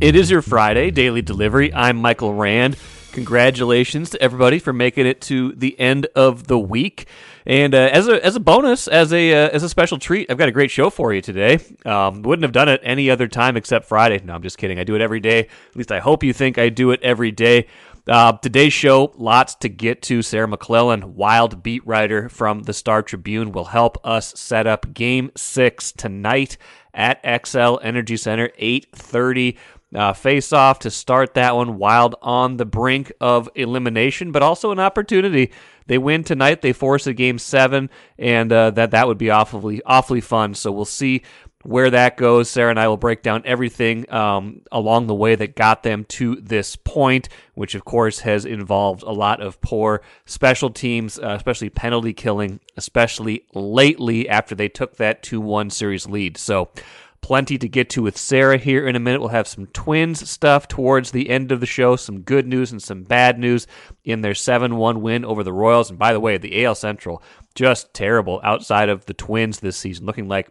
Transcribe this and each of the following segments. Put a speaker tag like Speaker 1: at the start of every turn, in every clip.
Speaker 1: It is your Friday daily delivery. I'm Michael Rand. Congratulations to everybody for making it to the end of the week. And uh, as a as a bonus, as a uh, as a special treat, I've got a great show for you today. Um, wouldn't have done it any other time except Friday. No, I'm just kidding. I do it every day. At least I hope you think I do it every day. Uh, today's show, lots to get to. Sarah McLellan, wild beat writer from the Star Tribune, will help us set up Game Six tonight at Xcel Energy Center, 8:30 uh, face off to start that one. Wild on the brink of elimination, but also an opportunity. They win tonight. They force a game seven, and uh, that that would be awfully awfully fun. So we'll see where that goes. Sarah and I will break down everything um, along the way that got them to this point, which of course has involved a lot of poor special teams, uh, especially penalty killing, especially lately after they took that 2 1 series lead. So plenty to get to with Sarah here in a minute. We'll have some twins stuff towards the end of the show, some good news and some bad news in their 7 1 win over the Royals. And by the way, the AL Central just terrible outside of the twins this season, looking like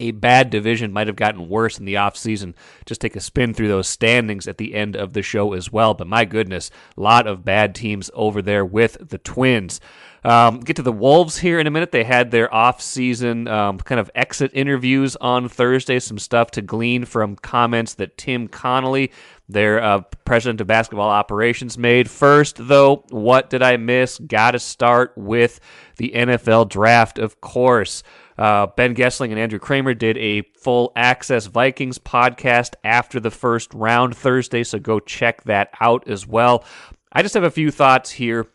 Speaker 1: a bad division might have gotten worse in the offseason. Just take a spin through those standings at the end of the show as well. But my goodness, a lot of bad teams over there with the Twins. Um, get to the Wolves here in a minute. They had their off-season um, kind of exit interviews on Thursday. Some stuff to glean from comments that Tim Connolly, their uh, president of basketball operations, made. First, though, what did I miss? Got to start with the NFL draft, of course. Uh, ben Goessling and Andrew Kramer did a full access Vikings podcast after the first round Thursday, so go check that out as well. I just have a few thoughts here,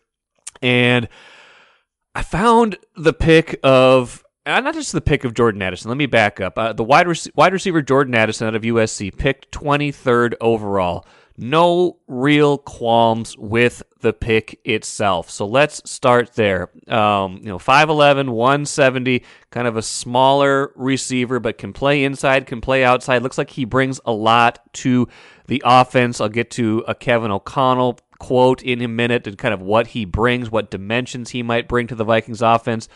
Speaker 1: and I found the pick of uh, not just the pick of Jordan Addison. Let me back up. Uh, the wide, rec- wide receiver Jordan Addison out of USC picked 23rd overall no real qualms with the pick itself. So let's start there. Um, you know, 5'11, 170, kind of a smaller receiver, but can play inside, can play outside. Looks like he brings a lot to the offense. I'll get to a Kevin O'Connell quote in a minute and kind of what he brings, what dimensions he might bring to the Vikings offense.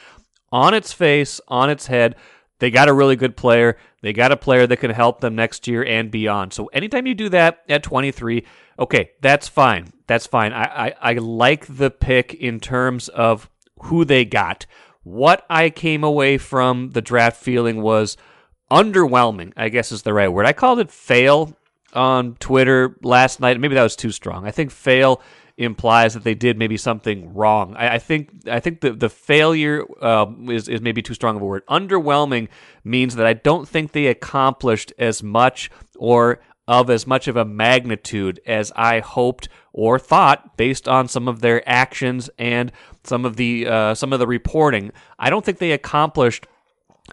Speaker 1: On its face, on its head, they got a really good player. They got a player that can help them next year and beyond. So anytime you do that at 23, okay, that's fine. That's fine. I, I, I like the pick in terms of who they got. What I came away from the draft feeling was underwhelming, I guess is the right word. I called it fail on Twitter last night. Maybe that was too strong. I think fail implies that they did maybe something wrong. I, I think I think the the failure uh, is is maybe too strong of a word. Underwhelming means that I don't think they accomplished as much or of as much of a magnitude as I hoped or thought based on some of their actions and some of the uh, some of the reporting. I don't think they accomplished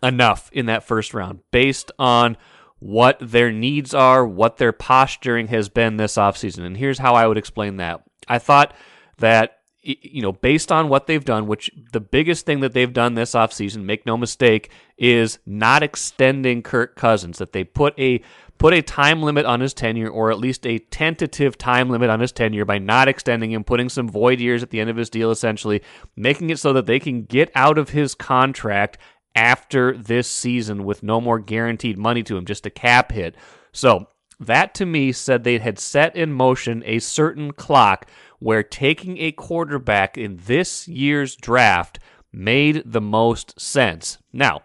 Speaker 1: enough in that first round based on what their needs are, what their posturing has been this offseason. And here's how I would explain that. I thought that you know, based on what they've done, which the biggest thing that they've done this offseason, make no mistake, is not extending Kirk Cousins. That they put a put a time limit on his tenure, or at least a tentative time limit on his tenure by not extending him, putting some void years at the end of his deal, essentially, making it so that they can get out of his contract after this season with no more guaranteed money to him, just a cap hit. So that to me said they had set in motion a certain clock where taking a quarterback in this year's draft made the most sense. Now,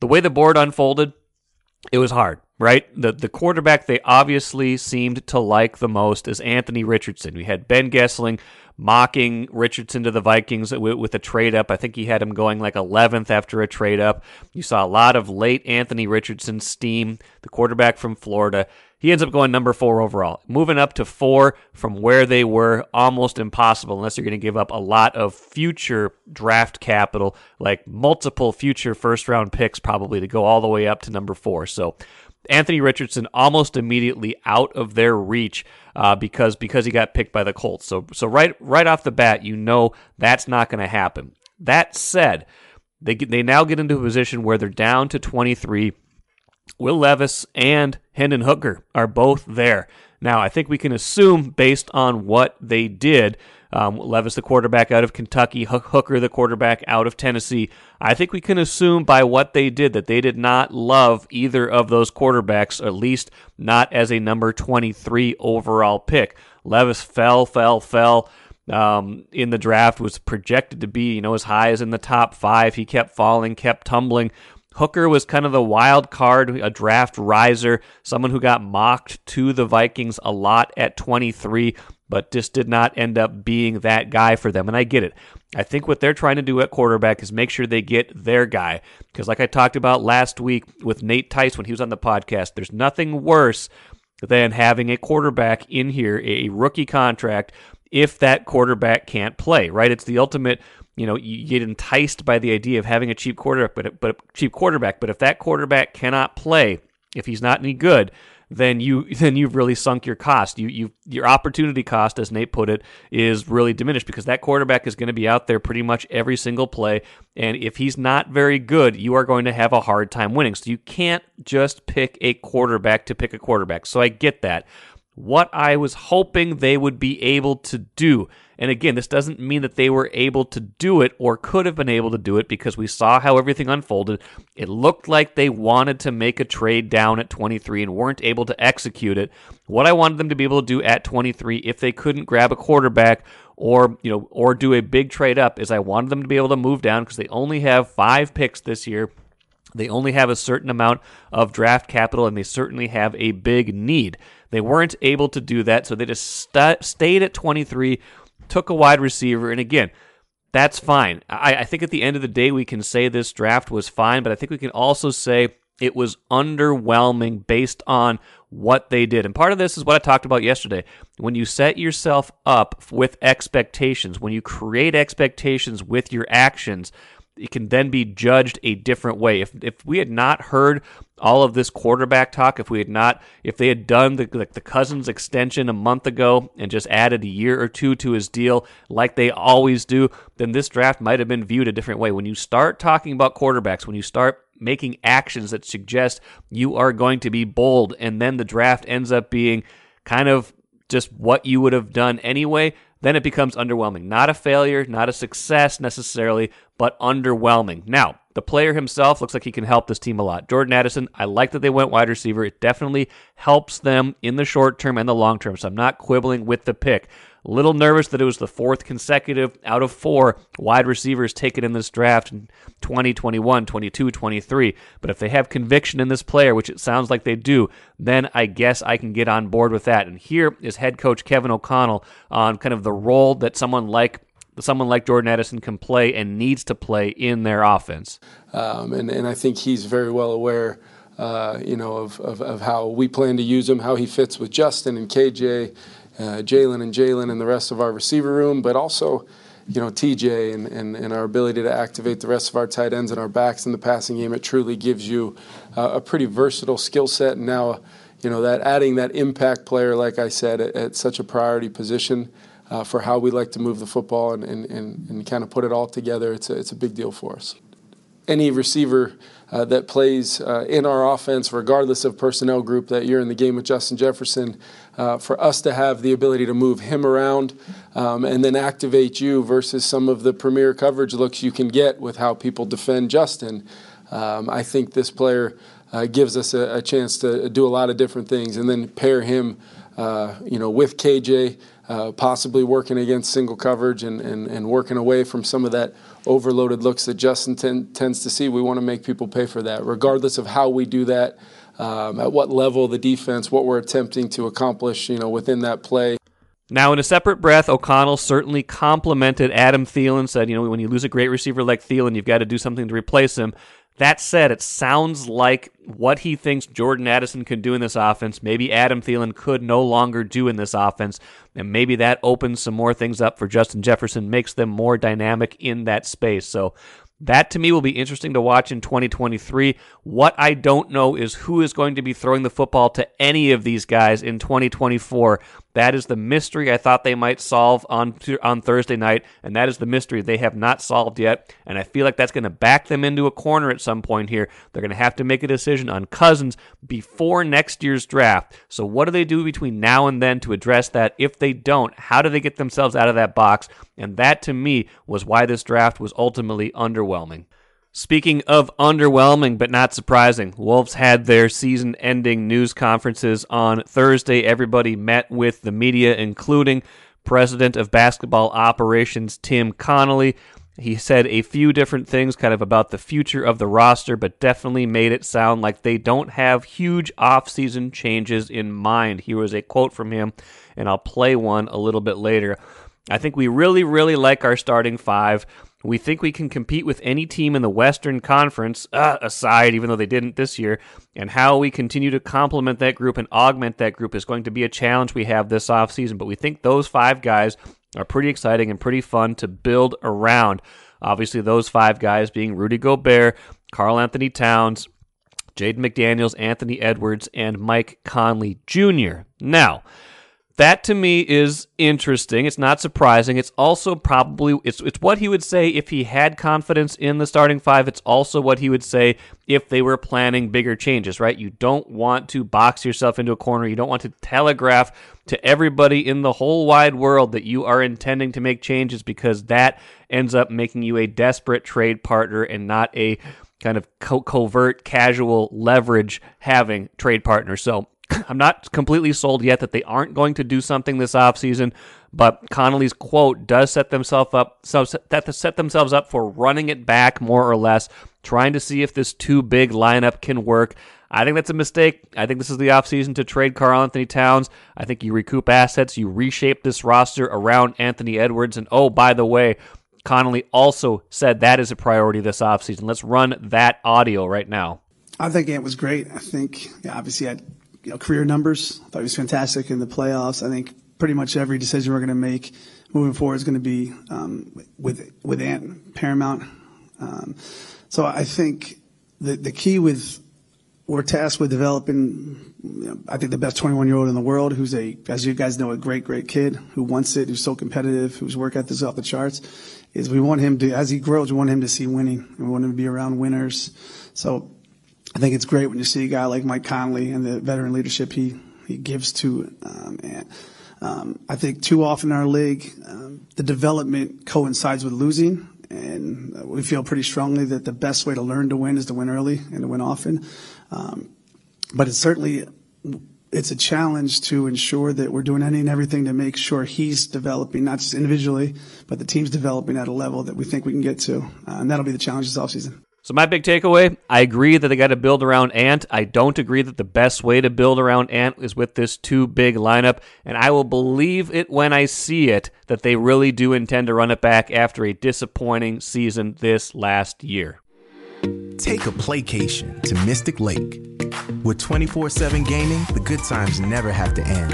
Speaker 1: the way the board unfolded, it was hard, right? The the quarterback they obviously seemed to like the most is Anthony Richardson. We had Ben Goessling mocking Richardson to the Vikings with, a trade up. I think he had him going like 11th after a trade up. You saw a lot of late Anthony Richardson steam, the quarterback from Florida. He ends up going number four overall. Moving up to four from where they were, almost impossible unless you're going to give up a lot of future draft capital, like multiple future first round picks, probably to go all the way up to number four. So Anthony Richardson almost immediately out of their reach uh, because because he got picked by the Colts. So so right right off the bat, you know that's not going to happen. That said, they they now get into a position where they're down to 23. Will Levis and Hendon Hooker are both there. Now, I think we can assume based on what they did Um, Levis, the quarterback out of Kentucky, Hooker, the quarterback out of Tennessee. I think we can assume by what they did that they did not love either of those quarterbacks, at least not as a number 23 overall pick. Levis fell, fell, fell. Um, in the draft was projected to be, you know, as high as in the top five. He kept falling, kept tumbling. Hooker was kind of the wild card, a draft riser, someone who got mocked to the Vikings a lot at 23, but just did not end up being that guy for them. And I get it. I think what they're trying to do at quarterback is make sure they get their guy. Because, like I talked about last week with Nate Tice when he was on the podcast, there's nothing worse than having a quarterback in here, a rookie contract, if that quarterback can't play, right? It's the ultimate you know, you get enticed by the idea of having a cheap quarterback, but but cheap quarterback. But if that quarterback cannot play, if he's not any good, then you then you've really sunk your cost. You you your opportunity cost, as Nate put it, is really diminished because that quarterback is going to be out there pretty much every single play, and if he's not very good, you are going to have a hard time winning. So you can't just pick a quarterback to pick a quarterback. So I get that. What I was hoping they would be able to do and again, this doesn't mean that they were able to do it or could have been able to do it because we saw how everything unfolded. It looked like they wanted to make a trade down at 23 and weren't able to execute it. What I wanted them to be able to do at 23 if they couldn't grab a quarterback or, you know, or do a big trade up is I wanted them to be able to move down because they only have 5 picks this year. They only have a certain amount of draft capital and they certainly have a big need. They weren't able to do that, so they just st- stayed at 23 took a wide receiver, and again, that's fine. I, I think at the end of the day, we can say this draft was fine, but I think we can also say it was underwhelming based on what they did. And part of this is what I talked about yesterday. When you set yourself up with expectations, when you create expectations with your actions, it can then be judged a different way. If if we had not heard all of this quarterback talk, if we had not, if they had done the like the Cousins extension a month ago and just added a year or two to his deal like they always do, then this draft might have been viewed a different way. When you start talking about quarterbacks, when you start making actions that suggest you are going to be bold, and then the draft ends up being kind of just what you would have done anyway, then it becomes underwhelming. Not a failure, not a success necessarily, but underwhelming. Now, the player himself looks like he can help this team a lot. Jordan Addison, I like that they went wide receiver. It definitely helps them in the short term and the long term. So I'm not quibbling with the pick. Little nervous that it was the fourth consecutive out of four wide receivers taken in this draft in 20, 21, 22, 23. But if they have conviction in this player, which it sounds like they do, then I guess I can get on board with that. And here is head coach Kevin O'Connell on kind of the role that someone like someone like Jordan Addison can play and needs to play in their offense.
Speaker 2: Um, and, and I think he's very well aware, uh, you know, of, of, of, how we plan to use him, how he fits with Justin and KJ, uh, Jalen and Jalen and the rest of our receiver room, but also, you know, TJ and, and, and our ability to activate the rest of our tight ends and our backs in the passing game. It truly gives you uh, a pretty versatile skill set. And now, you know, that adding that impact player, like I said, at, at such a priority position uh, for how we like to move the football and, and, and, and, kind of put it all together, it's a, it's a big deal for us. Any receiver uh, that plays uh, in our offense, regardless of personnel group, that you're in the game with Justin Jefferson, uh, for us to have the ability to move him around um, and then activate you versus some of the premier coverage looks you can get with how people defend Justin. Um, I think this player uh, gives us a, a, chance to do a lot of different things and then pair him, uh, you know, with KJ uh, possibly working against single coverage and, and, and working away from some of that overloaded looks that Justin ten, tends to see. We want to make people pay for that, regardless of how we do that, um, at what level the defense, what we're attempting to accomplish, you know, within that play.
Speaker 1: Now, in a separate breath, O'Connell certainly complimented Adam Thielen, said, you know, when you lose a great receiver like Thielen, you've got to do something to replace him. That said, it sounds like what he thinks Jordan Addison can do in this offense, maybe Adam Thielen could no longer do in this offense. And maybe that opens some more things up for Justin Jefferson, makes them more dynamic in that space. So that to me will be interesting to watch in 2023. What I don't know is who is going to be throwing the football to any of these guys in 2024. That is the mystery I thought they might solve on on Thursday night, and that is the mystery they have not solved yet. And I feel like that's going to back them into a corner at some point here. They're going to have to make a decision on Cousins before next year's draft. So what do they do between now and then to address that? If they don't, how do they get themselves out of that box? And that to me was why this draft was ultimately underwhelming. Speaking of underwhelming but not surprising, Wolves had their season ending news conferences on Thursday. Everybody met with the media, including President of Basketball Operations Tim Connolly. He said a few different things kind of about the future of the roster, but definitely made it sound like they don't have huge offseason changes in mind. Here was a quote from him, and I'll play one a little bit later. I think we really, really like our starting five. We think we can compete with any team in the Western Conference, uh, aside, even though they didn't this year. And how we continue to complement that group and augment that group is going to be a challenge we have this offseason. But we think those five guys are pretty exciting and pretty fun to build around. Obviously, those five guys being Rudy Gobert, Karl-Anthony Towns, Jaden McDaniels, Anthony Edwards, and Mike Conley Jr. Now, that to me is interesting. It's not surprising. It's also probably it's it's what he would say if he had confidence in the starting five. It's also what he would say if they were planning bigger changes, right? You don't want to box yourself into a corner. You don't want to telegraph to everybody in the whole wide world that you are intending to make changes because that ends up making you a desperate trade partner and not a kind of co- covert casual leverage having trade partner. So I'm not completely sold yet that they aren't going to do something this offseason, but Connolly's quote does set themselves up so that set themselves up for running it back more or less, trying to see if this too big lineup can work. I think that's a mistake. I think this is the offseason to trade Karl-Anthony Towns. I think you recoup assets, you reshape this roster around Anthony Edwards. And oh, by the way, Connolly also said that is a priority this offseason. Let's run that audio right now.
Speaker 3: I think it was great. I think yeah, obviously had you know, career numbers. I thought he was fantastic in the playoffs. I think pretty much every decision we're going to make moving forward is going to be um, with with Ant paramount. Um, so I think the the key with we're tasked with developing. You know, I think the best 21 year old in the world, who's a, as you guys know, a great, great kid who wants it, who's so competitive, whose work ethic is off the charts. Is we want him to, as he grows, we want him to see winning. We want him to be around winners. So I think it's great when you see a guy like Mike Conley and the veteran leadership he, he gives to um, and um, I think too often in our league, um, the development coincides with losing, and we feel pretty strongly that the best way to learn to win is to win early and to win often. Um, but it's certainly it's a challenge to ensure that we're doing any and everything to make sure he's developing, not just individually, but the team's developing at a level that we think we can get to, uh, and that'll be the challenge this offseason.
Speaker 1: So my big takeaway, I agree that they got to build around Ant. I don't agree that the best way to build around Ant is with this too big lineup, and I will believe it when I see it that they really do intend to run it back after a disappointing season this last year.
Speaker 4: Take a playcation to Mystic Lake. With 24/7 gaming, the good times never have to end.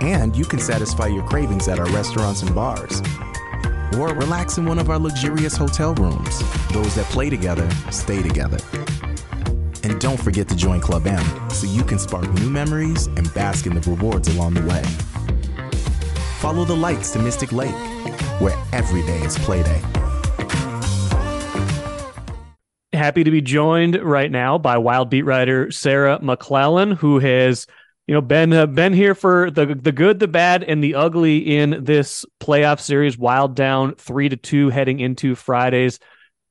Speaker 4: And you can satisfy your cravings at our restaurants and bars or relax in one of our luxurious hotel rooms. Those that play together stay together. And don't forget to join Club M so you can spark new memories and bask in the rewards along the way. Follow the lights to Mystic Lake, where every day is playday.
Speaker 1: Happy to be joined right now by Wild beat writer Sarah McLellan, who has you know, been uh, been here for the the good, the bad, and the ugly in this playoff series. Wild down three to two heading into Friday's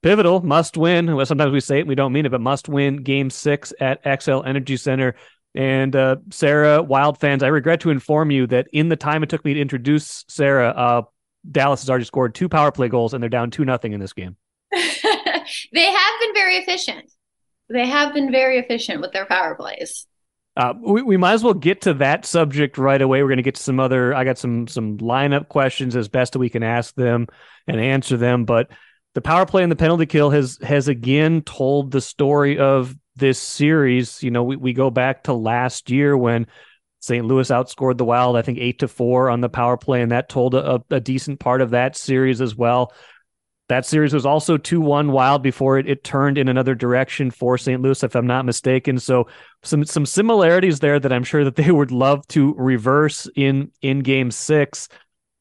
Speaker 1: pivotal must win. Well, sometimes we say it, we don't mean it, but must win Game Six at Xcel Energy Center. And uh, Sarah, Wild fans, I regret to inform you that in the time it took me to introduce Sarah, uh, Dallas has already scored two power play goals, and they're down two nothing in this game.
Speaker 5: they have been very efficient. They have been very efficient with their power plays.
Speaker 1: Uh, we, we might as well get to that subject right away. We're going to get to some other. I got some some lineup questions as best we can ask them and answer them. But the power play and the penalty kill has has again told the story of this series. You know, we, we go back to last year when St. Louis outscored the Wild, I think eight to four on the power play, and that told a, a decent part of that series as well. That series was also 2 1 wild before it, it turned in another direction for St. Louis, if I'm not mistaken. So some some similarities there that I'm sure that they would love to reverse in in game six.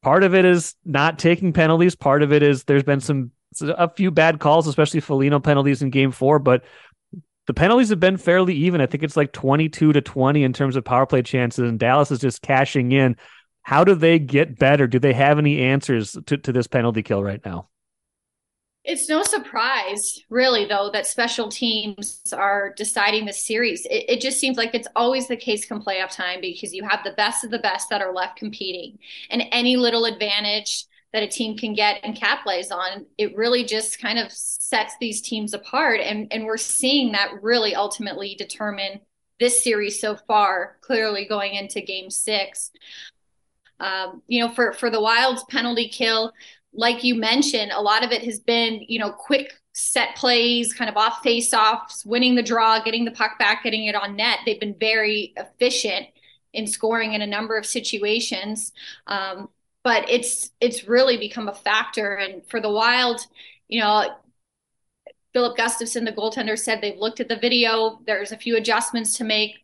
Speaker 1: Part of it is not taking penalties. Part of it is there's been some a few bad calls, especially Foligno penalties in game four, but the penalties have been fairly even. I think it's like 22 to 20 in terms of power play chances, and Dallas is just cashing in. How do they get better? Do they have any answers to, to this penalty kill right now?
Speaker 5: It's no surprise, really, though, that special teams are deciding the series. It, it, just seems like it's always the case come playoff time because you have the best of the best that are left competing. And any little advantage that a team can get and capitalize on, it really just kind of sets these teams apart. And, and we're seeing that really ultimately determine this series so far, clearly going into game six. Um, you know, for, for the Wild's penalty kill, like you mentioned, a lot of it has been, you know, quick set plays, kind of off face offs, winning the draw, getting the puck back, getting it on net. They've been very efficient in scoring in a number of situations. Um, but it's it's really become a factor. And for the Wild, you know, Filip Gustavsson, the goaltender, said they've looked at the video. There's a few adjustments to make.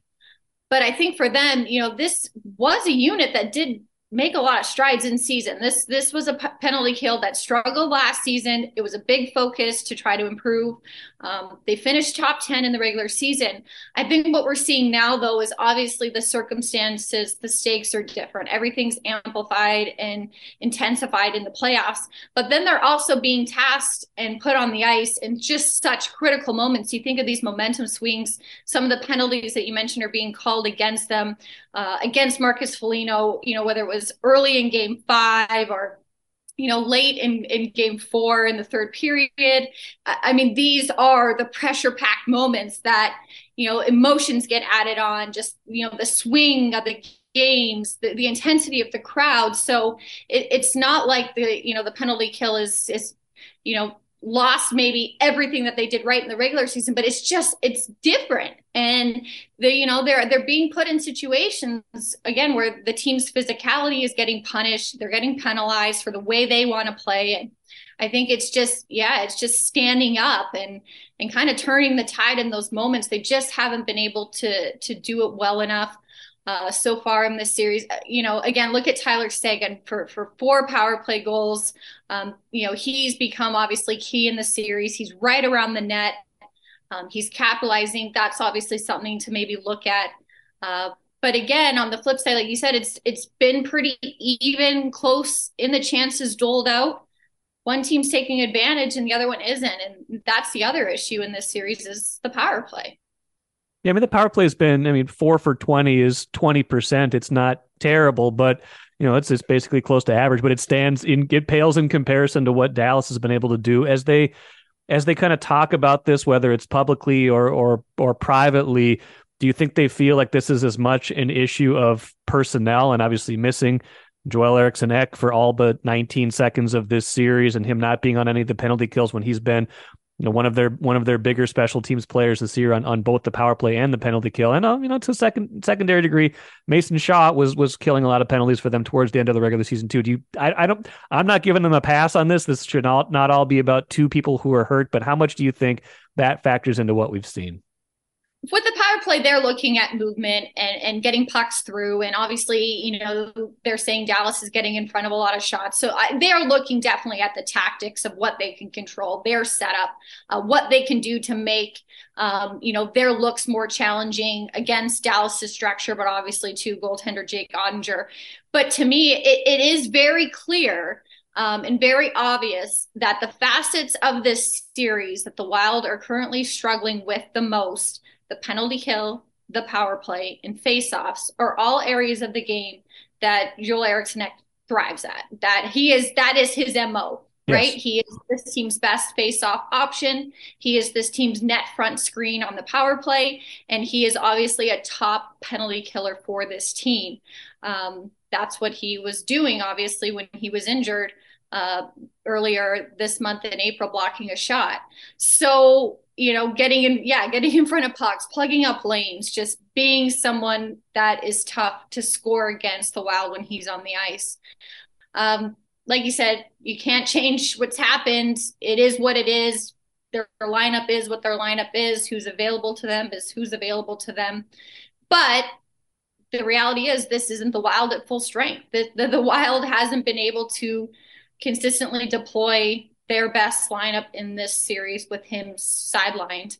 Speaker 5: But I think for them, you know, this was a unit that did make a lot of strides in season. This this was a p- penalty kill that struggled last season. It was a big focus to try to improve. Um, they finished top ten in the regular season. I think what we're seeing now, though, is obviously the circumstances, the stakes are different. Everything's amplified and intensified in the playoffs. But then they're also being tasked and put on the ice in just such critical moments. You think of these momentum swings. Some of the penalties that you mentioned are being called against them, uh, against Marcus Foligno. You know whether it was early in game five or you know late in in game four in the third period. I mean these are the pressure packed moments that you know emotions get added on just you know the swing of the games the, the intensity of the crowd. So it, it's not like the you know the penalty kill is is you know lost maybe everything that they did right in the regular season but it's just it's different. And they you know they're they're being put in situations again where the team's physicality is getting punished. They're getting penalized for the way they want to play. And i think it's just yeah it's just standing up and and kind of turning the tide in those moments. They just haven't been able to to do it well enough uh, so far in this series. Uh, you know, again, look at Tyler Seguin for for four power play goals. Um, you know, he's become obviously key in the series. He's right around the net. Um, he's capitalizing. That's obviously something to maybe look at. Uh, but again, on the flip side, like you said, it's it's been pretty even, close in the chances doled out. One team's taking advantage and the other one isn't, and that's the other issue in this series is the power play.
Speaker 1: Yeah, I mean the power play has been. I mean, four for twenty is twenty percent. It's not terrible, but you know it's it's basically close to average. But it stands in it pales in comparison to what Dallas has been able to do as they as they kind of talk about this, whether it's publicly or or or privately. Do you think they feel like this is as much an issue of personnel and obviously missing Joel Eriksson Ek for all but 19 seconds of this series and him not being on any of the penalty kills when he's been you know one of their one of their bigger special teams players this year on, on both the power play and the penalty kill. And uh, you know to a second secondary degree, Mason Shaw was was killing a lot of penalties for them towards the end of the regular season too. Do you? I, I don't. I'm not giving them a pass on this. This should not not all be about two people who are hurt. But how much do you think that factors into what we've seen?
Speaker 5: with the play, they're looking at movement and, and getting pucks through. And obviously, you know, they're saying Dallas is getting in front of a lot of shots. So I, they are looking definitely at the tactics of what they can control, their setup, uh, what they can do to make, um, you know, their looks more challenging against Dallas's structure, but obviously to goaltender Jake Oettinger. But to me, it, it is very clear um, and very obvious that the facets of this series that the Wild are currently struggling with the most the penalty kill, the power play, and faceoffs are all areas of the game that Joel Eriksson thrives at. That he is that is his MO. Yes. Right. He is this team's best face-off option. He is this team's net front screen on the power play, and he is obviously a top penalty killer for this team. Um, that's what he was doing, obviously, when he was injured uh, earlier this month in April, blocking a shot. So you know, getting in, yeah, getting in front of pucks, plugging up lanes, just being someone that is tough to score against the Wild when he's on the ice. Um, like you said, you can't change what's happened. It is what it is. Their, their lineup is what their lineup is. Who's available to them is who's available to them. But the reality is, this isn't the Wild at full strength. The, the, the Wild hasn't been able to consistently deploy their best lineup in this series with him sidelined.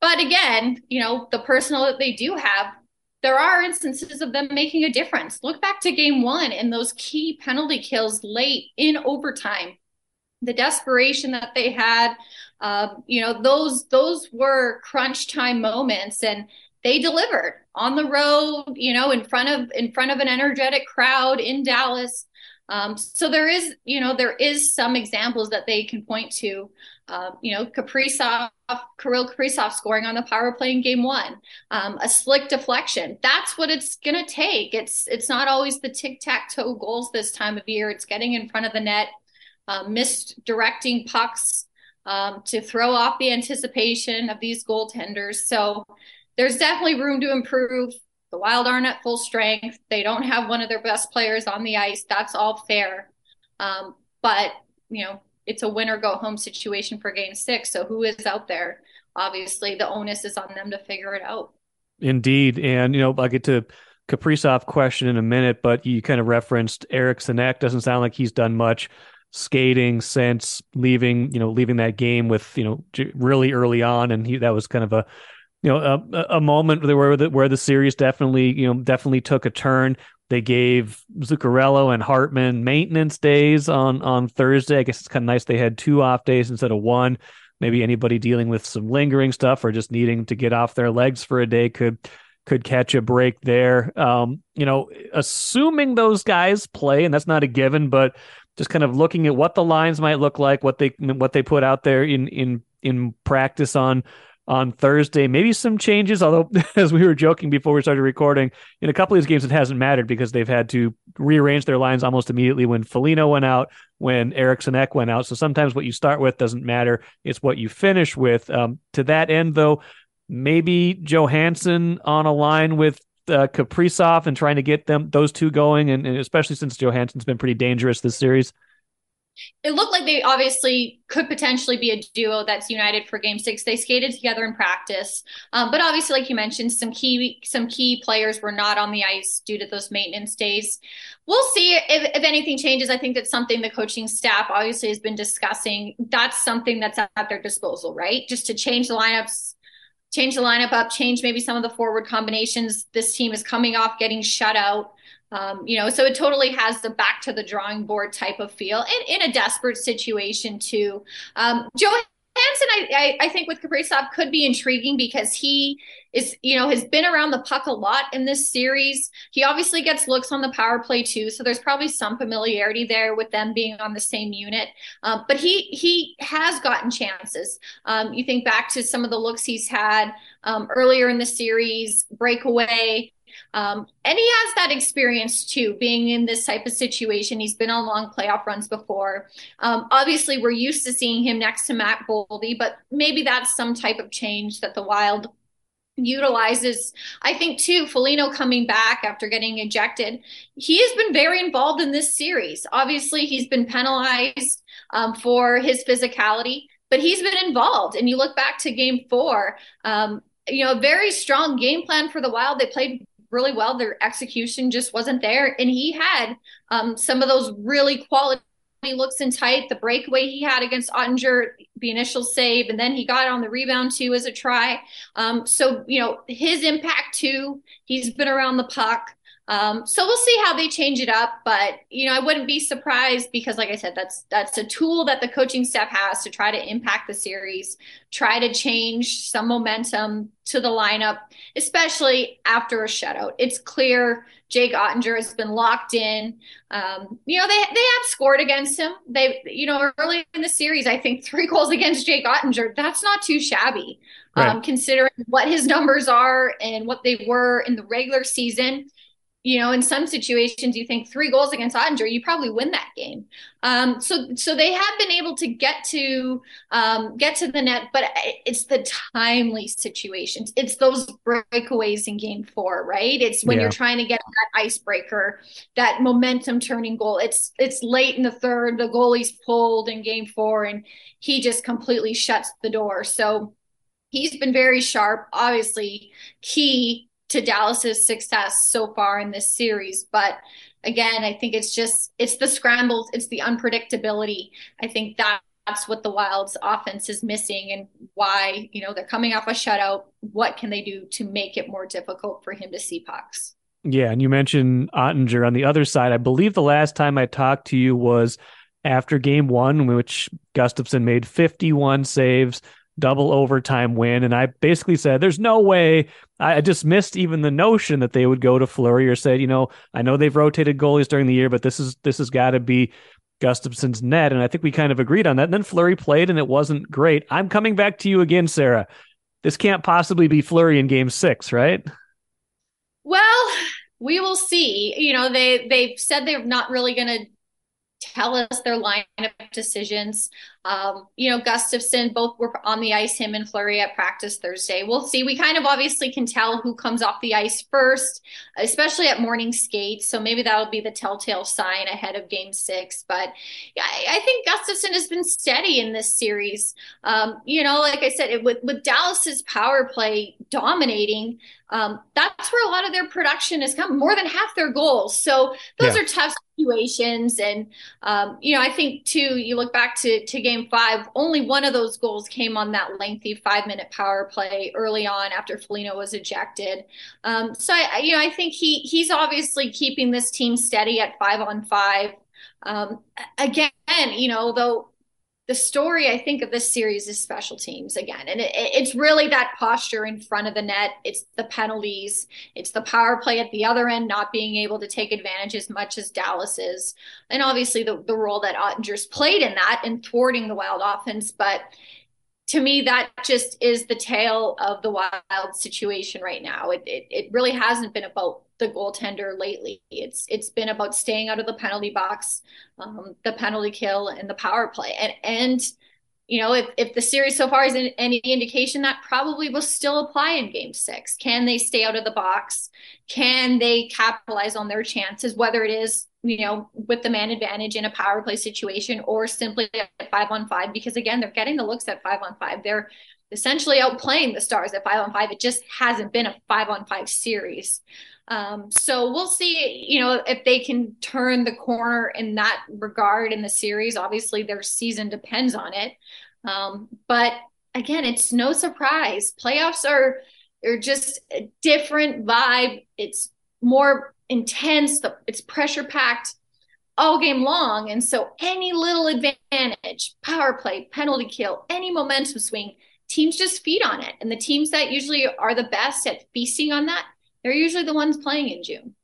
Speaker 5: But again, you know, the personnel that they do have, there are instances of them making a difference. Look back to game one and those key penalty kills late in overtime. The desperation that they had, uh, you know, those those were crunch time moments, and they delivered on the road. You know, in front of in front of an energetic crowd in Dallas. Um, so there is, you know, there is some examples that they can point to. Uh, you know, Kaprizov, Kirill Kaprizov scoring on the power play in game one, um, a slick deflection. That's what it's going to take. It's it's not always the tic tac toe goals this time of year. It's getting in front of the net, uh, misdirecting pucks um, to throw off the anticipation of these goaltenders. So there's definitely room to improve. The Wild aren't at full strength. They don't have one of their best players on the ice. That's all fair. Um, but, you know, it's a win or go home situation for game six. So who is out there? Obviously, the onus is on them to figure it out.
Speaker 1: Indeed. And, you know, I'll get to Kaprizov question in a minute, but you kind of referenced Eriksson Ek. Doesn't sound like he's done much skating since leaving, you know, leaving that game with, you know, really early on. And he, that was kind of a, you know a, a moment where the, where the series definitely you know definitely took a turn. They gave Zuccarello and Hartman maintenance days on on Thursday. I guess it's kind of nice they had two off days instead of one. Maybe anybody dealing with some lingering stuff or just needing to get off their legs for a day could could catch a break there. Um, you know, assuming those guys play, and that's not a given, but just kind of looking at what the lines might look like, what they what they put out there in in in practice on on Thursday. Maybe some changes, although as we were joking before we started recording, in a couple of these games it hasn't mattered because they've had to rearrange their lines almost immediately when Foligno went out, when Eriksson Ek went out. So sometimes what you start with doesn't matter; it's what you finish with. Um, to that end, though, maybe Johansson on a line with uh, Kaprizov and trying to get them those two going, and, and especially since Johansson's been pretty dangerous this series
Speaker 5: it looked like they obviously could potentially be a duo that's united for game six. They skated together in practice. Um, but obviously like you mentioned some key some key players were not on the ice due to those maintenance days. We'll see if, if anything changes. I think that's something the coaching staff obviously has been discussing. That's something that's at their disposal right? Just to change the lineups change the lineup up change maybe some of the forward combinations. This team is coming off getting shut out um, you know, so it totally has the back to the drawing board type of feel and in a desperate situation too. Um, Joe I, I, think with Kaprizov could be intriguing because he is, you know, has been around the puck a lot in this series. He obviously gets looks on the power play too, so there's probably some familiarity there with them being on the same unit. Um, but he he has gotten chances. Um, you think back to some of the looks he's had um, earlier in the series, breakaway. Um, and he has that experience too, being in this type of situation. He's been on long playoff runs before. Um, obviously, we're used to seeing him next to Matt Boldy, but maybe that's some type of change that the Wild utilizes. I think too, Foligno coming back after getting ejected, he has been very involved in this series. Obviously, he's been penalized um, for his physicality, but he's been involved. And you look back to game four, um, you know, a very strong game plan for the Wild. They played really well. Their execution just wasn't there. And he had um, some of those really quality looks in tight. The breakaway he had against Oettinger, the initial save, and then he got on the rebound too as a try. Um, so, you know, his impact too, he's been around the puck. Um, so we'll see how they change it up, but you know, I wouldn't be surprised because, like I said, that's that's a tool that the coaching staff has to try to impact the series, try to change some momentum to the lineup, especially after a shutout. It's clear Jake Oettinger has been locked in. Um, you know, they they have scored against him. They, you know, early in the series, I think three goals against Jake Oettinger. That's not too shabby, right. um, considering what his numbers are and what they were in the regular season you know, in some situations, you think three goals against Oettinger, you probably win that game. Um, so, so they have been able to get to um, get to the net, but it's the timely situations. It's those breakaways in Game Four, right? It's when yeah. you're trying to get that icebreaker, that momentum turning goal. It's it's late in the third, the goalie's pulled in Game Four, and he just completely shuts the door. So he's been very sharp, obviously key to Dallas's success so far in this series. But again, I think it's just it's the scrambles, it's the unpredictability. I think that that's what the Wild's offense is missing and why, you know, they're coming off a shutout. What can they do to make it more difficult for him to see pucks?
Speaker 1: Yeah, and you mentioned Oettinger on the other side. I believe the last time I talked to you was after game one, which Gustavsson made 51 saves, double overtime win. And I basically said, there's no way. I dismissed even the notion that they would go to Fleury or said, you know, I know they've rotated goalies during the year, but this is this has got to be Gustavsson's net. And I think we kind of agreed on that. And then Fleury played and it wasn't great. I'm coming back to you again, Sarah. This can't possibly be Fleury in game six, right?
Speaker 5: Well, we will see. You know, they they've said they're not really to tell us their lineup decisions. Um, you know, Gustavsson, both were on the ice, him and Fleury at practice Thursday. We'll see. We kind of obviously can tell who comes off the ice first, especially at morning skates. So maybe that'll be the telltale sign ahead of game six. But I, I think Gustavsson has been steady in this series. Um, you know, like I said, it, with, with Dallas's power play dominating, um, that's where a lot of their production has come, more than half their goals. So those yeah. are tough situations. And, um, you know, I think too, you look back to, to game five, only one of those goals came on that lengthy five minute power play early on after Foligno was ejected. Um, so, I, you know, I think he, he's obviously keeping this team steady at five on five. Um, again, you know, though the story I think of this series is special teams again, and it, it's really that posture in front of the net. It's the penalties. It's the power play at the other end not being able to take advantage as much as Dallas is, and obviously the the role that Oettinger's played in that in thwarting the Wild offense. But to me, that just is the tale of the Wild situation right now. It, it, it really hasn't been about the goaltender lately. It's it's been about staying out of the penalty box, um, the penalty kill, and the power play. And and you know, if, if the series so far is any indication, that probably will still apply in game six. Can they stay out of the box? Can they capitalize on their chances, whether it is, you know, with the man advantage in a power play situation or simply at five on five? Because again, they're getting the looks at five on five. They're essentially outplaying the stars at five on five. It just hasn't been a five on five series. Um, so we'll see, you know, if they can turn the corner in that regard in the series. Obviously, their season depends on it. Um, but again, it's no surprise. Playoffs are are just a different vibe. It's more intense. It's pressure packed all game long, and so any little advantage, power play, penalty kill, any momentum swing, teams just feed on it. And the teams that usually are the best at feasting on that they're usually the ones playing in June.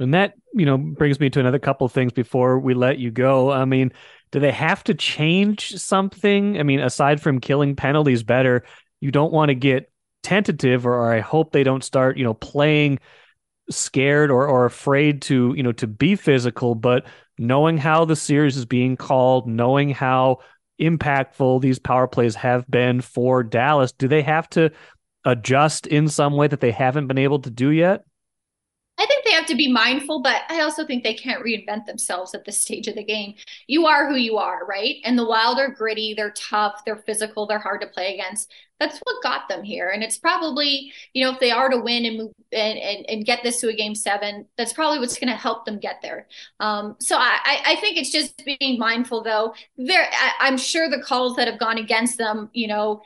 Speaker 1: And that, you know, brings me to another couple things before we let you go. I mean, do they have to change something? I mean, aside from killing penalties better, you don't want to get tentative or, or I hope they don't start, you know, playing scared or, or afraid to, you know, to be physical, but knowing how the series is being called, knowing how impactful these power plays have been for Dallas, do they have to adjust in some way that they haven't been able to do yet?
Speaker 5: I think they have to be mindful, but I also think they can't reinvent themselves at this stage of the game. You are who you are, right? And the Wild are gritty, they're tough, they're physical, they're hard to play against. That's what got them here. And it's probably, you know, if they are to win and move and, and, and get this to a game seven, that's probably what's going to help them get there. Um, so I, I think it's just being mindful, though. There, I'm sure the calls that have gone against them, you know,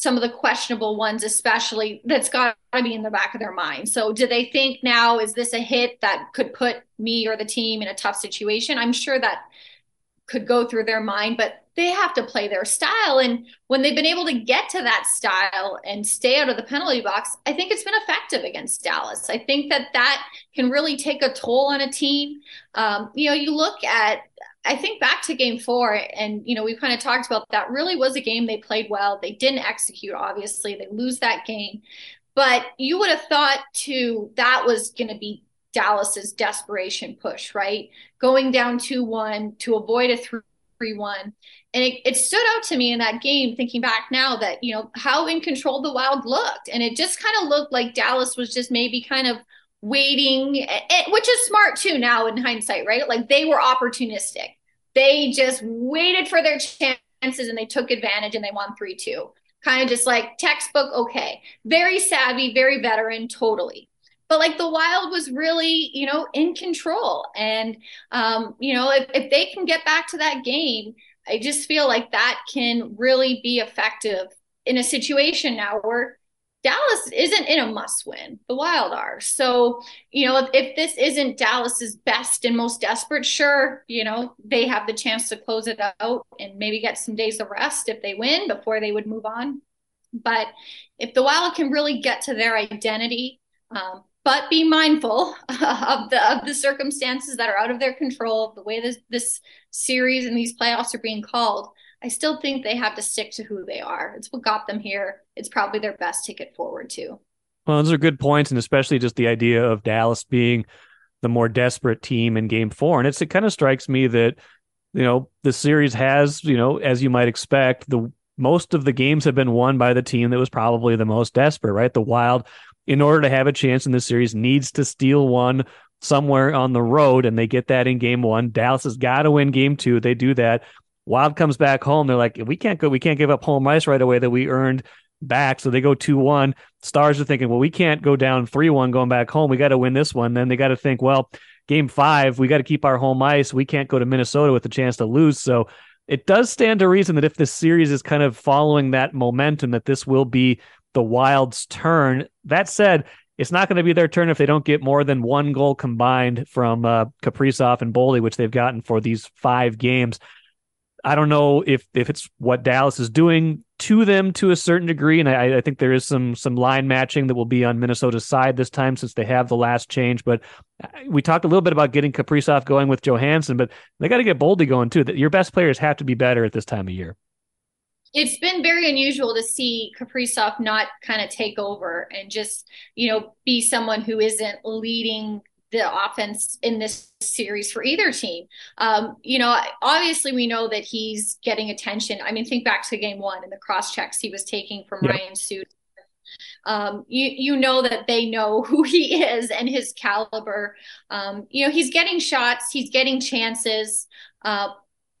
Speaker 5: some of the questionable ones, especially that's got to be in the back of their mind. So, do they think now, is this a hit that could put me or the team in a tough situation? I'm sure that could go through their mind, but they have to play their style. And when they've been able to get to that style and stay out of the penalty box, I think it's been effective against Dallas. I think that that can really take a toll on a team. Um, you know, you look at I think back to game four, and you know, we've kind of talked about that really was a game they played well. They didn't execute, obviously, they lose that game. But you would have thought too that was going to be Dallas's desperation push, right? Going down 2 1 to avoid a 3 1. And it, it, stood out to me in that game, thinking back now that, you know, how in control the Wild looked. And it just kind of looked like Dallas was just maybe kind of waiting, it, which is smart too now in hindsight, right? Like they were opportunistic. They just waited for their chances and they took advantage and they won 3 2. Kind of just like textbook, okay. Very savvy, very veteran, totally but like the wild was really you know in control and um, you know if, if they can get back to that game i just feel like that can really be effective in a situation now where dallas isn't in a must win the wild are so you know if, if this isn't dallas's best and most desperate sure you know they have the chance to close it out and maybe get some days of rest if they win before they would move on but if the wild can really get to their identity um, but be mindful of the of the circumstances that are out of their control, the way this this series and these playoffs are being called. I still think they have to stick to who they are. It's what got them here. It's probably their best ticket forward too.
Speaker 1: Well, those are good points, and especially just the idea of Dallas being the more desperate team in Game Four. And it's it kind of strikes me that you know the series has you know as you might expect the most of the games have been won by the team that was probably the most desperate. Right, the Wild in order to have a chance in this series, needs to steal one somewhere on the road, and they get that in game one. Dallas has got to win game two. They do that. Wild comes back home. They're like, we can't go, we can't give up home ice right away that we earned back. So they go 2 1. Stars are thinking, well, we can't go down 3 1 going back home. We got to win this one. Then they got to think, well, game five, we got to keep our home ice. We can't go to Minnesota with a chance to lose. So it does stand to reason that if this series is kind of following that momentum, that this will be the Wild's turn. That said, it's not going to be their turn if they don't get more than one goal combined from uh, Kaprizov and Boldy, which they've gotten for these five games. I don't know if if it's what Dallas is doing to them to a certain degree, and I, I, think there is some some line matching that will be on Minnesota's side this time since they have the last change. But uh, we talked a little bit about getting Kaprizov going with Johansson, but they got to get Boldy going too. That your best players have to be better at this time of year
Speaker 5: it's been very unusual to see Kaprizov not kind of take over and just, you know, be someone who isn't leading the offense in this series for either team. Um, you know, obviously we know that he's getting attention. I mean, think back to game one and the cross checks he was taking from yep. Ryan Suter. Um, you you know that they know who he is and his caliber. Um, you know, he's getting shots, he's getting chances. Uh,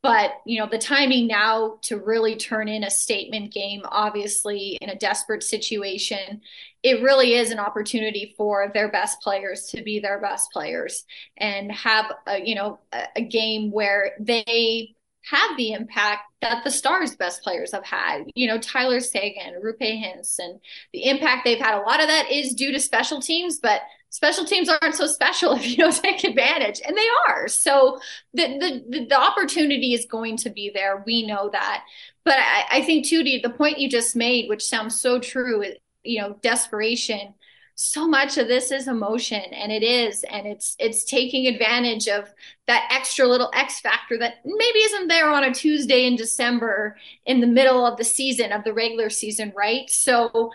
Speaker 5: but you know the timing now to really turn in a statement game obviously in a desperate situation it really is an opportunity for their best players to be their best players and have a you know a, a game where they have the impact that the stars best players have had. You know tyler seguin Roope hintz and the impact they've had a lot of that is due to special teams but special teams aren't so special if you don't take advantage and they are. So the the, the opportunity is going to be there. We know that. But i, I think too the point you just made which sounds so true you know desperation so much of this is emotion and it is and it's it's taking advantage of that extra little x factor that maybe isn't there on a tuesday in december in the middle of the season of the regular season right? So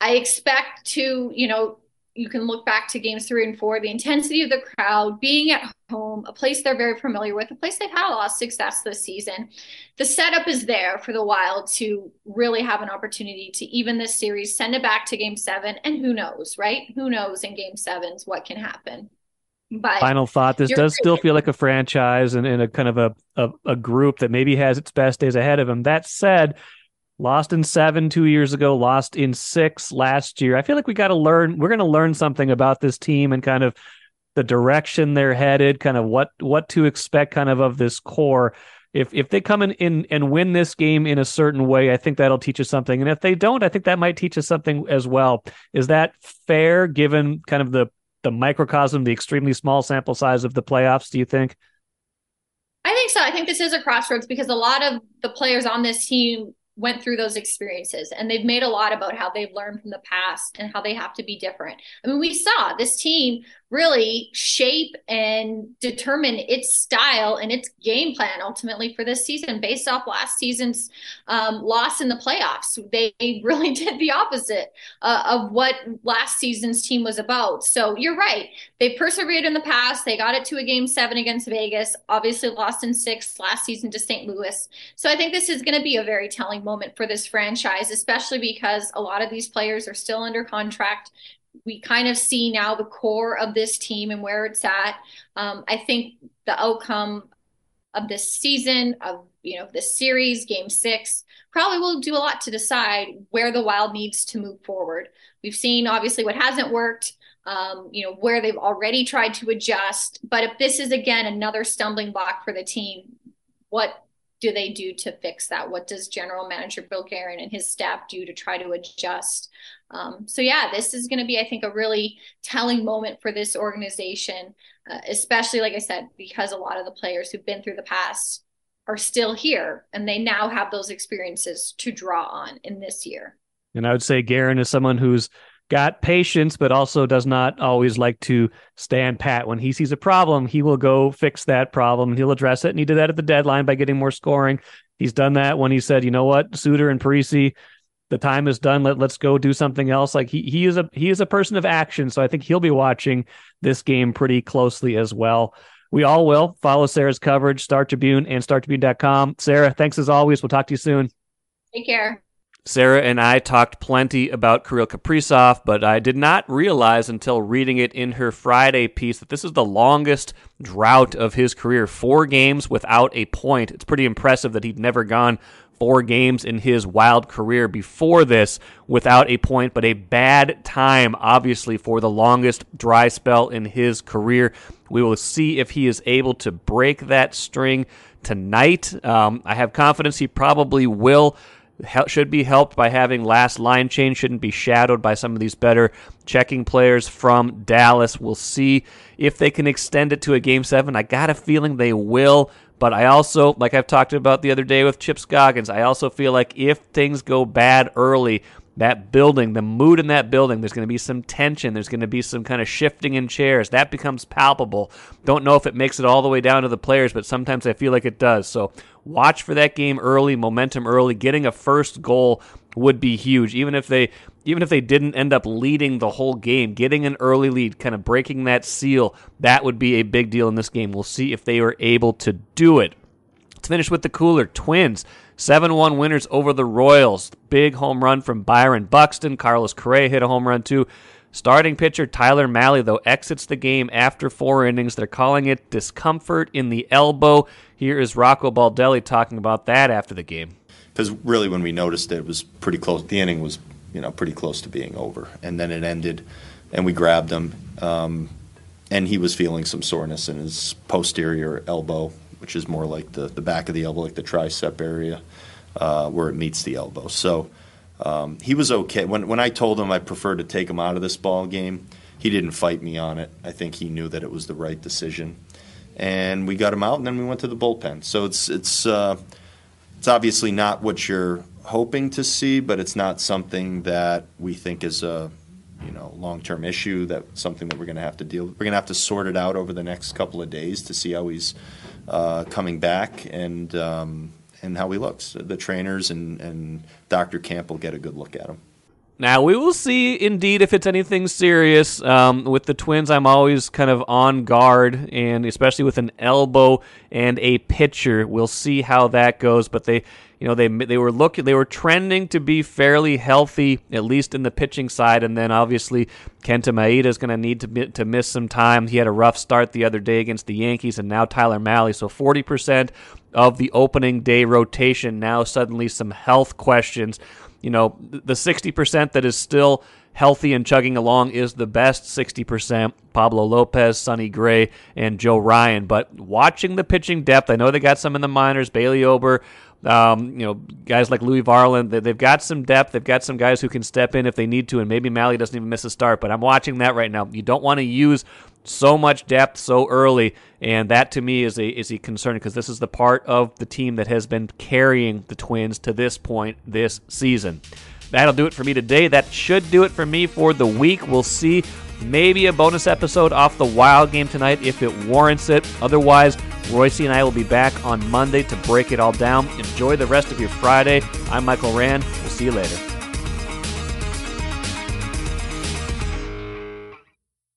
Speaker 5: i expect to you know you can look back to games three and four, the intensity of the crowd, being at home, a place they're very familiar with, a place they've had a lot of success this season. The setup is there for the Wild to really have an opportunity to even this series, send it back to game seven, and who knows, right? Who knows in game sevens what can happen.
Speaker 1: But final thought this does still feel like a franchise and, and a kind of a, a, a group that maybe has its best days ahead of them. That said, Lost in seven two years ago, lost in six last year. I feel like we got to learn. We're going to learn something about this team and kind of the direction they're headed, kind of what what to expect, kind of of this core. If if they come in, in and win this game in a certain way, I think that'll teach us something. And if they don't, I think that might teach us something as well. Is that fair, given kind of the the microcosm, the extremely small sample size of the playoffs? Do you think?
Speaker 5: I think so. I think this is a crossroads because a lot of the players on this team went through those experiences and they've made a lot about how they've learned from the past and how they have to be different. I mean, we saw this team really shape and determine its style and its game plan ultimately for this season based off last season's um, loss in the playoffs. They really did the opposite uh, of what last season's team was about. So you're right. They persevered in the past. They got it to a game seven against Vegas, obviously lost in six last season to St. Louis. So I think this is going to be a very telling moment for this franchise, especially because a lot of these players are still under contract we kind of see now the core of this team and where it's at. Um, I think the outcome of this season, of you know this series, Game Six, probably will do a lot to decide where the Wild needs to move forward. We've seen obviously what hasn't worked. Um, you know where they've already tried to adjust, but if this is again another stumbling block for the team, what do they do to fix that? What does General Manager Bill Guerin and his staff do to try to adjust? Um, so yeah, this is going to be, I think, a really telling moment for this organization, uh, especially like I said, because a lot of the players who've been through the past are still here, and they now have those experiences to draw on in this year.
Speaker 1: And I would say Guerin is someone who's got patience, but also does not always like to stand pat. When he sees a problem, he will go fix that problem he'll address it. And he did that at the deadline by getting more scoring. He's done that when he said, you know what, Suter and Parise, the time is done. Let, let's go do something else. Like he, he is a he is a person of action. So I think he'll be watching this game pretty closely as well. We all will follow Sarah's coverage, Star Tribune and StarTribune.com. Sarah, thanks as always. We'll talk to you soon.
Speaker 5: Take care.
Speaker 1: Sarah and I talked plenty about Kirill Kaprizov, but I did not realize until reading it in her Friday piece that this is the longest drought of his career. Four games without a point. It's pretty impressive that he'd never gone four games in his wild career before this without a point, but a bad time, obviously, for the longest dry spell in his career. We will see if he is able to break that string tonight. Um, I have confidence he probably will should be helped by having last line change, shouldn't be shadowed by some of these better checking players from Dallas. We'll see if they can extend it to a game seven. I got a feeling they will. But I also, like I've talked about the other day with Chip Scoggins, I also feel like if things go bad early, that building, the mood in that building, there's going to be some tension. There's going to be some kind of shifting in chairs. That becomes palpable. Don't know if it makes it all the way down to the players, but sometimes I feel like it does. So watch for that game early, momentum early. Getting a first goal would be huge. Even if they even if they didn't end up leading the whole game, getting an early lead, kind of breaking that seal, that would be a big deal in this game. We'll see if they were able to do it. Let's finish with the cooler Twins. 7 1 winners over the Royals. Big home run from Byron Buxton. Carlos Correa hit a home run too. Starting pitcher Tyler Mahle, though, exits the game after four innings. They're calling it discomfort in the elbow. Here is Rocco Baldelli talking about that after the game.
Speaker 6: Because really, when we noticed it, it was pretty close. The inning was, you know, pretty close to being over, and then it ended, and we grabbed him, um, and he was feeling some soreness in his posterior elbow, which is more like the, the back of the elbow, like the tricep area uh, where it meets the elbow. So um, he was okay. When, when I told him I preferred to take him out of this ball game, he didn't fight me on it. I think he knew that it was the right decision. And we got him out, and then we went to the bullpen. So it's, it's, uh, it's obviously not what you're hoping to see, but it's not something that we think is a you know long-term issue that something that we're going to have to deal with. We're going to have to sort it out over the next couple of days to see how he's uh, coming back and um, and how he looks. The trainers and, and Dr. Camp will get a good look at him.
Speaker 1: Now we will see indeed if it's anything serious. Um, with the Twins, I'm always kind of on guard, and especially with an elbow and a pitcher, we'll see how that goes. But they, you know, they they were looking, they were trending to be fairly healthy, at least in the pitching side. And then obviously Kenta Maeda is going to need to to miss some time. He had a rough start the other day against the Yankees, and now Tyler Mahle. So 40 percent of the opening day rotation now suddenly some health questions you know, the 60% that is still healthy and chugging along is the best 60%. Pablo Lopez, Sonny Gray, and Joe Ryan. But watching the pitching depth, I know they got some in the minors, Bailey Ober, um, you know, guys like Louis Varland, they've got some depth. They've got some guys who can step in if they need to, and maybe Mahle doesn't even miss a start. But I'm watching that right now. You don't want to use so much depth so early, and that to me is a is a concern because this is the part of the team that has been carrying the Twins to this point this season. That'll do it for me today. That should do it for me for the week. We'll see Maybe a bonus episode off the Wild game tonight if it warrants it. Otherwise, Royce and I will be back on Monday to break it all down. Enjoy the rest of your Friday. I'm Michael Rand. We'll see you later.